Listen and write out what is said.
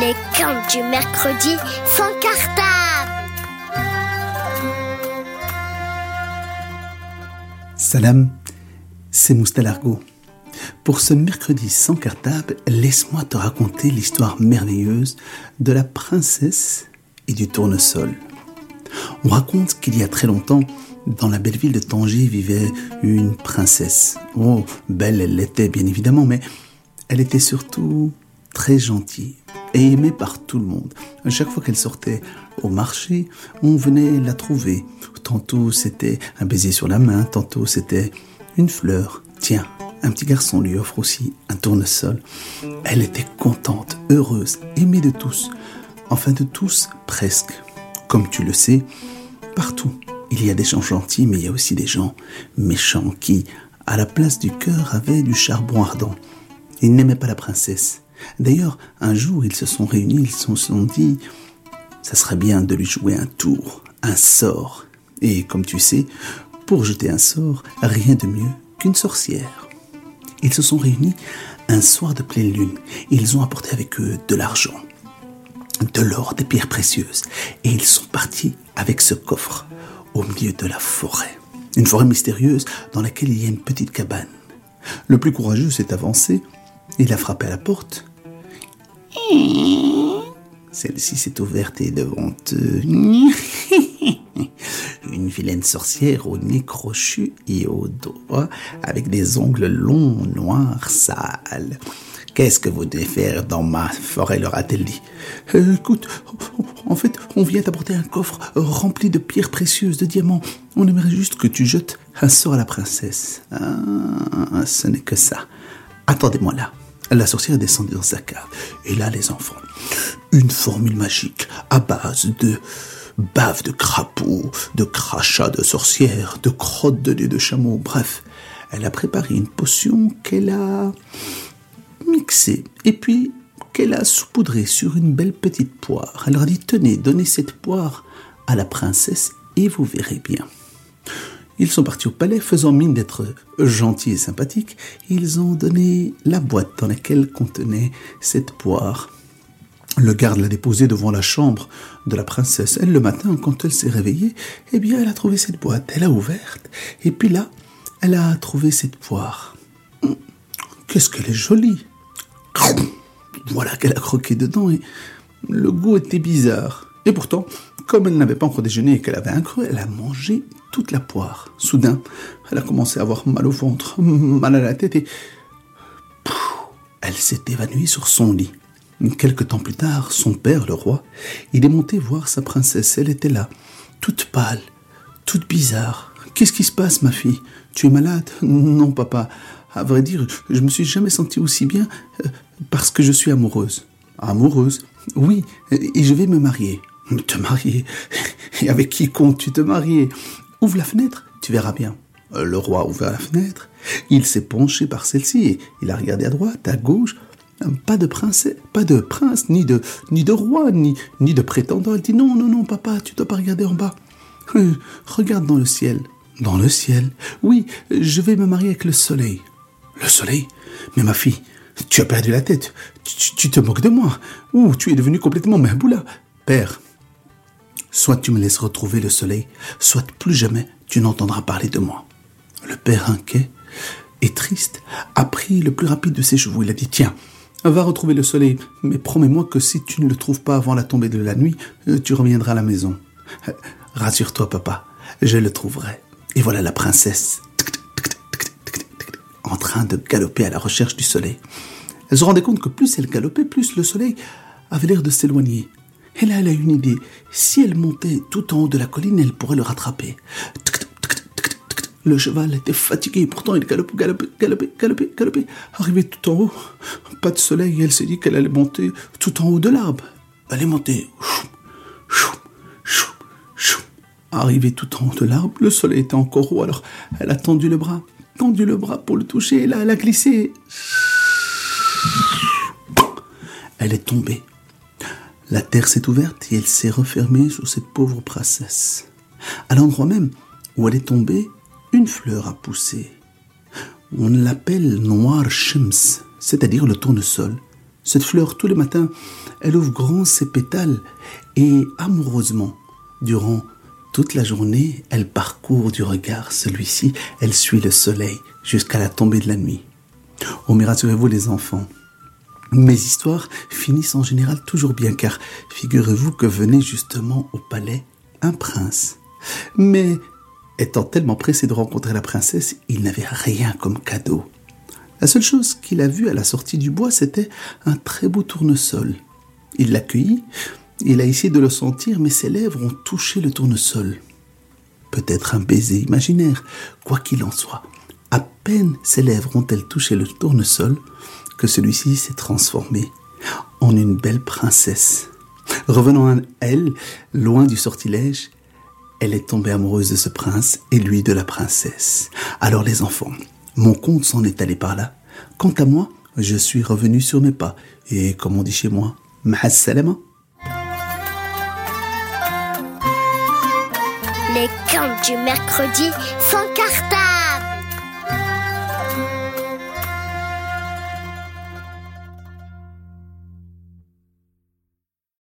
Les contes du mercredi sans cartable. Salam, c'est Moustalargo. Pour ce mercredi sans cartable, laisse-moi te raconter l'histoire merveilleuse de la princesse et du tournesol. On raconte qu'il y a très longtemps, dans la belle ville de Tanger vivait une princesse. Oh, belle elle l'était bien évidemment, mais elle était surtout très gentille et aimée par tout le monde. À chaque fois qu'elle sortait au marché, on venait la trouver. Tantôt c'était un baiser sur la main, tantôt c'était une fleur. Tiens, un petit garçon lui offre aussi un tournesol. Elle était contente, heureuse, aimée de tous. Enfin de tous, presque. Comme tu le sais, partout, il y a des gens gentils, mais il y a aussi des gens méchants qui, à la place du cœur, avaient du charbon ardent. Ils n'aimaient pas la princesse. D'ailleurs, un jour, ils se sont réunis, ils se sont dit, ça serait bien de lui jouer un tour, un sort. Et comme tu sais, pour jeter un sort, rien de mieux qu'une sorcière. Ils se sont réunis un soir de pleine lune ils ont apporté avec eux de l'argent, de l'or, des pierres précieuses. Et ils sont partis avec ce coffre au milieu de la forêt. Une forêt mystérieuse dans laquelle il y a une petite cabane. Le plus courageux s'est avancé il a frappé à la porte. Celle-ci s'est ouverte et devant eux, une vilaine sorcière au nez crochu et au doigt avec des ongles longs, noirs, sales. Qu'est-ce que vous devez faire dans ma forêt leur a-t-elle dit. Euh, écoute, en fait, on vient t'apporter un coffre rempli de pierres précieuses, de diamants. On aimerait juste que tu jettes un sort à la princesse. Ah, ce n'est que ça. Attendez-moi là. La sorcière est descendue dans sa cave. Et là, les enfants, une formule magique à base de bave de crapaud, de crachats de sorcière, de crottes de nez de chameau, bref. Elle a préparé une potion qu'elle a mixée et puis qu'elle a saupoudrée sur une belle petite poire. Elle leur a dit, tenez, donnez cette poire à la princesse et vous verrez bien. Ils sont partis au palais faisant mine d'être gentils et sympathiques. Ils ont donné la boîte dans laquelle contenait cette poire. Le garde l'a déposée devant la chambre de la princesse. Elle, le matin, quand elle s'est réveillée, eh bien, elle a trouvé cette boîte. Elle a ouverte. Et puis là, elle a trouvé cette poire. Hum, qu'est-ce qu'elle est jolie Voilà qu'elle a croqué dedans et le goût était bizarre. Et pourtant, comme elle n'avait pas encore déjeuné et qu'elle avait un creux, elle a mangé toute la poire. Soudain, elle a commencé à avoir mal au ventre, mal à la tête et... elle s'est évanouie sur son lit. Quelque temps plus tard, son père, le roi, il est monté voir sa princesse. Elle était là, toute pâle, toute bizarre. Qu'est-ce qui se passe, ma fille? Tu es malade? Non, papa. À vrai dire, je me suis jamais sentie aussi bien euh, parce que je suis amoureuse. Amoureuse? Oui, et je vais me marier. Te marier Et avec qui comptes-tu te marier Ouvre la fenêtre, tu verras bien. Euh, le roi a ouvert la fenêtre, il s'est penché par celle-ci il a regardé à droite, à gauche. Pas de prince, pas de prince, ni de, ni de roi, ni, ni de prétendant. Elle dit non, non, non, papa, tu dois pas regarder en bas. Euh, regarde dans le ciel. Dans le ciel Oui, je vais me marier avec le soleil. Le soleil Mais ma fille, tu as perdu la tête. Tu, te moques de moi. Ou tu es devenu complètement mahboula. Père, Soit tu me laisses retrouver le soleil, soit plus jamais tu n'entendras parler de moi. Le père inquiet et triste a pris le plus rapide de ses chevaux. Il a dit, tiens, va retrouver le soleil, mais promets-moi que si tu ne le trouves pas avant la tombée de la nuit, euh, tu reviendras à la maison. Euh, rassure-toi, papa, je le trouverai. Et voilà la princesse en train de galoper à la recherche du soleil. Elle se rendait compte que plus elle galopait, plus le soleil avait l'air de s'éloigner. Et là, elle a une idée. Si elle montait tout en haut de la colline, elle pourrait le rattraper. Le cheval était fatigué, pourtant il galopait, galopait, galopait, galopait, galopait. Arrivé tout en haut, pas de soleil, elle s'est dit qu'elle allait monter tout en haut de l'arbre. Elle est montée. Arrivée tout en haut de l'arbre, le soleil était encore haut, alors elle a tendu le bras, tendu le bras pour le toucher, et là elle a glissé. Elle est tombée. La terre s'est ouverte et elle s'est refermée sur cette pauvre princesse. À l'endroit même où elle est tombée, une fleur a poussé. On l'appelle Noir Shems, c'est-à-dire le tournesol. Cette fleur, tous les matins, elle ouvre grand ses pétales et amoureusement, durant toute la journée, elle parcourt du regard celui-ci, elle suit le soleil jusqu'à la tombée de la nuit. Oh mais rassurez-vous les enfants, mes histoires finissent en général toujours bien car figurez-vous que venait justement au palais un prince. Mais étant tellement pressé de rencontrer la princesse, il n'avait rien comme cadeau. La seule chose qu'il a vue à la sortie du bois, c'était un très beau tournesol. Il l'accueillit, il a essayé de le sentir, mais ses lèvres ont touché le tournesol. Peut-être un baiser imaginaire, quoi qu'il en soit. À peine ses lèvres ont-elles touché le tournesol que celui-ci s'est transformé en une belle princesse. Revenant à elle, loin du sortilège, elle est tombée amoureuse de ce prince et lui de la princesse. Alors les enfants, mon conte s'en est allé par là. Quant à moi, je suis revenu sur mes pas. Et comme on dit chez moi, salama. Les contes du mercredi sans cartable.